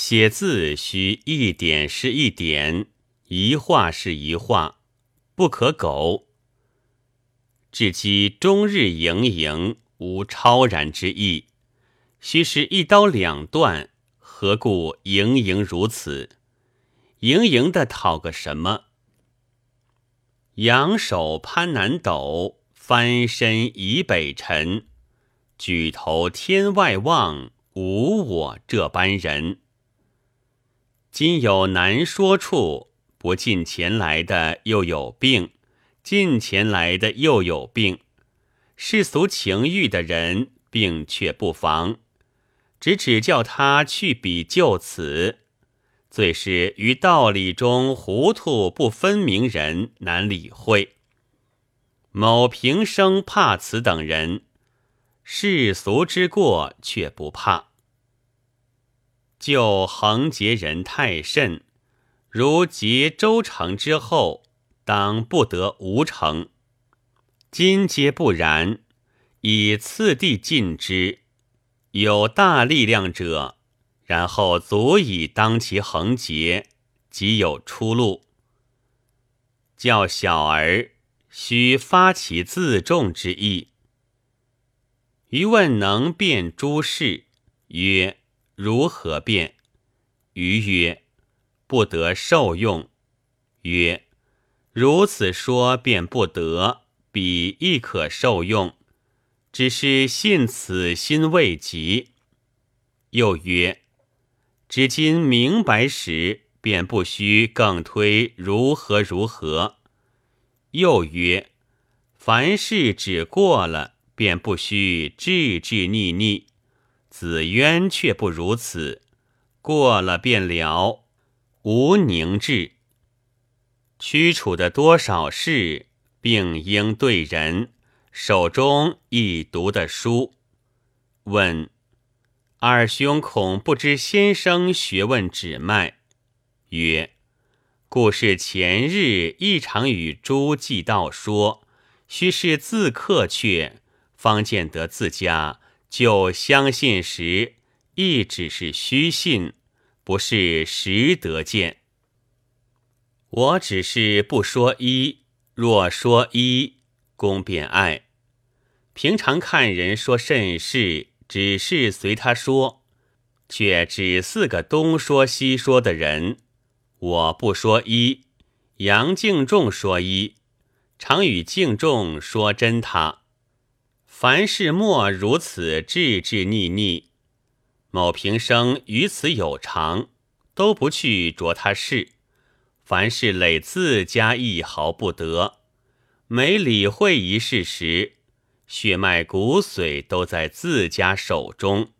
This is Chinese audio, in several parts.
写字须一点是一点，一画是一画，不可苟。至今终日盈盈，无超然之意。须是一刀两断，何故盈盈如此？盈盈的讨个什么？仰首攀南斗，翻身倚北辰。举头天外望，无我这般人。今有难说处，不近前来的又有病。近前来的又有病，世俗情欲的人病却不防，只指叫他去比就此。最是于道理中糊涂不分明人难理会。某平生怕此等人，世俗之过却不怕。就横结人太甚，如结周成之后。当不得无成，今皆不然，以次第尽之。有大力量者，然后足以当其横结，即有出路。教小儿须发其自重之意。余问能辨诸事，曰：如何辨？余曰：不得受用。曰。如此说便不得，彼亦可受用，只是信此心未及。又曰：至今明白时，便不须更推如何如何。又曰：凡事只过了，便不须滞滞腻腻。子渊却不如此，过了便了，无凝滞。屈楚的多少事，并应对人，手中亦读的书。问二兄恐不知先生学问指脉，曰：故事前日一常与诸记道说，须是自刻却，方见得自家就相信时，亦只是虚信，不是实得见。我只是不说一，若说一，公便爱。平常看人说甚事，只是随他说，却只四个东说西说的人。我不说一，杨敬仲说一，常与敬仲说真他。凡事莫如此滞滞腻腻。某平生于此有常，都不去着他事。凡事累自家一毫不得，每理会一事时，血脉骨髓都在自家手中。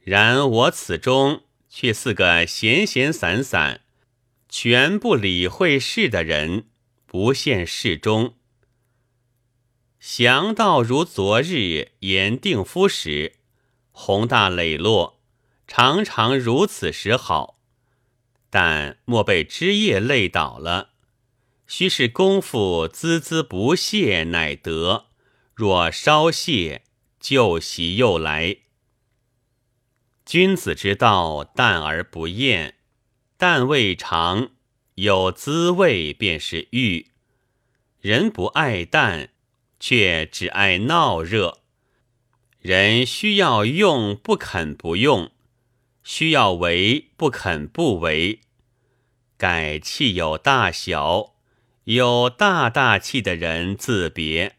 然我此中却似个闲闲散散、全不理会事的人，不现事中。祥道如昨日言定夫时，宏大磊落，常常如此时好。但莫被枝叶累倒了，须是功夫孜孜不懈，乃得。若稍懈，旧习又来。君子之道，淡而不厌，淡未尝有滋味，便是欲。人不爱淡，却只爱闹热。人需要用，不肯不用。需要为不肯不为，改气有大小，有大大气的人自别。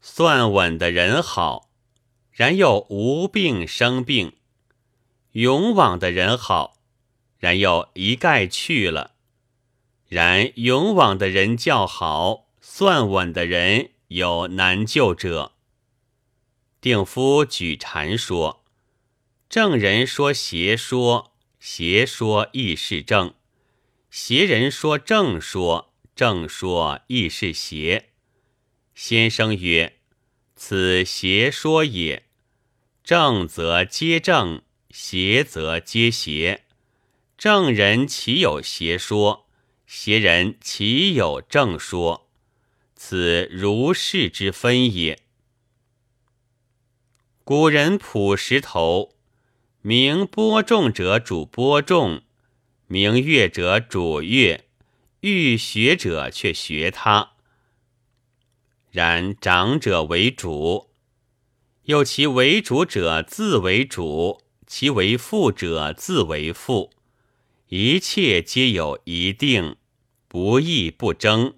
算稳的人好，然又无病生病；勇往的人好，然又一概去了。然勇往的人较好，算稳的人有难救者。定夫举禅说。正人说邪说，邪说亦是正；邪人说正说，正说亦是邪。先生曰：“此邪说也。正则皆正，邪则皆邪。正人岂有邪说？邪人岂有正说？此如是之分也。古人朴石头。”名播种者主播种，名乐者主乐，欲学者却学他。然长者为主，又其为主者自为主，其为父者自为父，一切皆有一定，不义不争。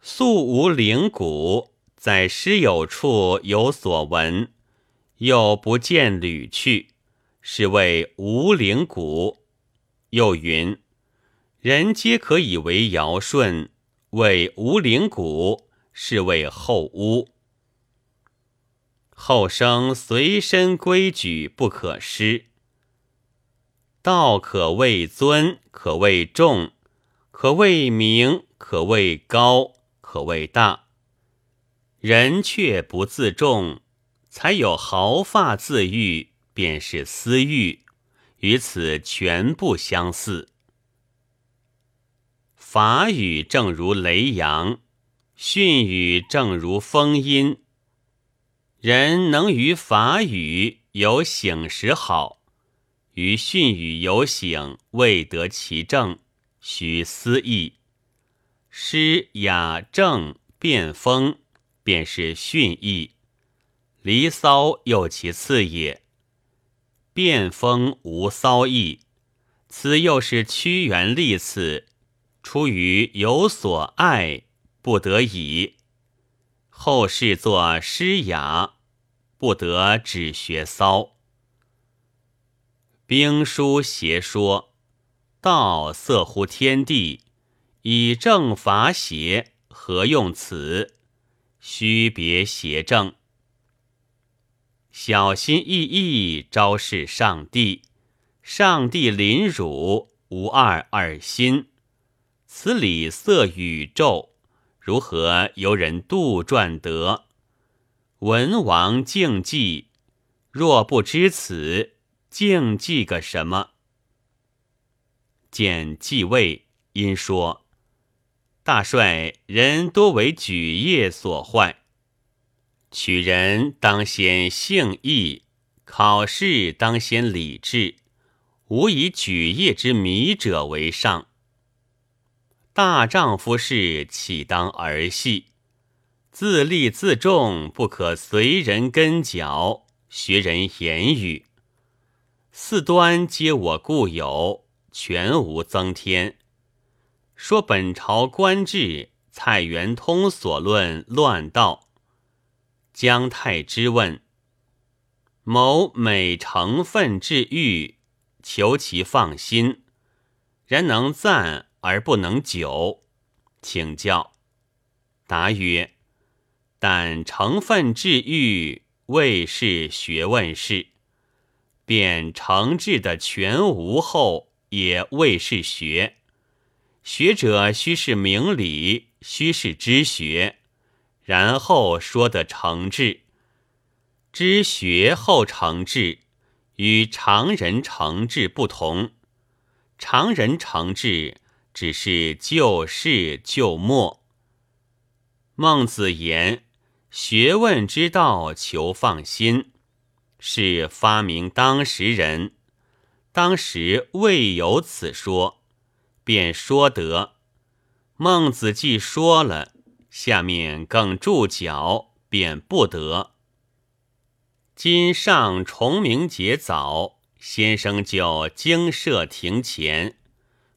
素无灵骨，在师友处有所闻，又不见履去，是谓无灵骨。又云：人皆可以为尧舜，谓无灵骨。是谓后屋，后生随身规矩不可失。道可谓尊，可谓重，可谓明，可谓高，可谓大。人却不自重，才有毫发自欲，便是私欲，与此全不相似。法语正如雷阳。训语正如风音，人能于法语有醒时好，于训语有醒未得其正，须思义。诗雅正变风，便是训义。离骚又其次也。变风无骚意，此又是屈原立次，出于有所爱。不得已，后世作诗雅，不得只学骚。兵书邪说，道色乎天地，以正法邪，何用此？须别邪正，小心翼翼昭示上帝。上帝临汝，无二二心。此理色宇宙。如何由人杜撰得？文王敬祭，若不知此，敬祭个什么？见继位，因说：大帅人多为举业所坏，取人当先性义，考试当先礼智，无以举业之迷者为上。大丈夫事岂当儿戏？自立自重，不可随人跟脚，学人言语。四端皆我固有，全无增添。说本朝官制，蔡元通所论乱道。姜太之问：某每成分治欲，求其放心，然能赞。而不能久，请教。答曰：但成分治愈，未是学问事；便成治的全无后，也未是学。学者须是明理，须是知学，然后说得成治。知学后成治，与常人成治不同。常人成治。只是就事就末。孟子言：“学问之道，求放心。”是发明当时人，当时未有此说，便说得。孟子既说了，下面更注脚，便不得。今上崇明节早，先生就经舍庭前。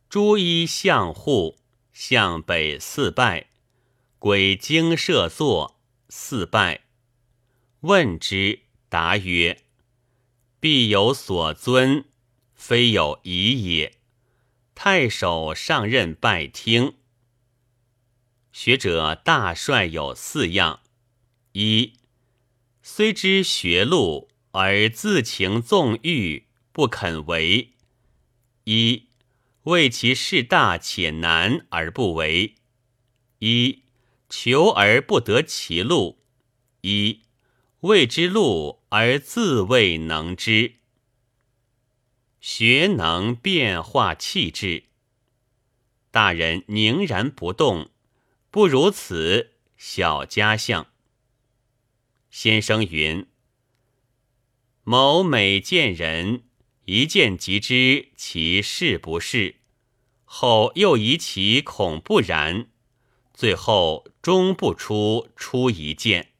诸衣向户，向北四拜，归经舍坐四拜。问之，答曰：“必有所尊，非有疑也。”太守上任拜听。学者大帅有四样：一，虽知学路，而自情纵欲，不肯为。一。为其事大且难而不为，一求而不得其路；一未知路而自谓能知。学能变化气质，大人凝然不动，不如此小家相。先生云：某每见人，一见即知其是不是，后又疑其恐不然，最后终不出出一见。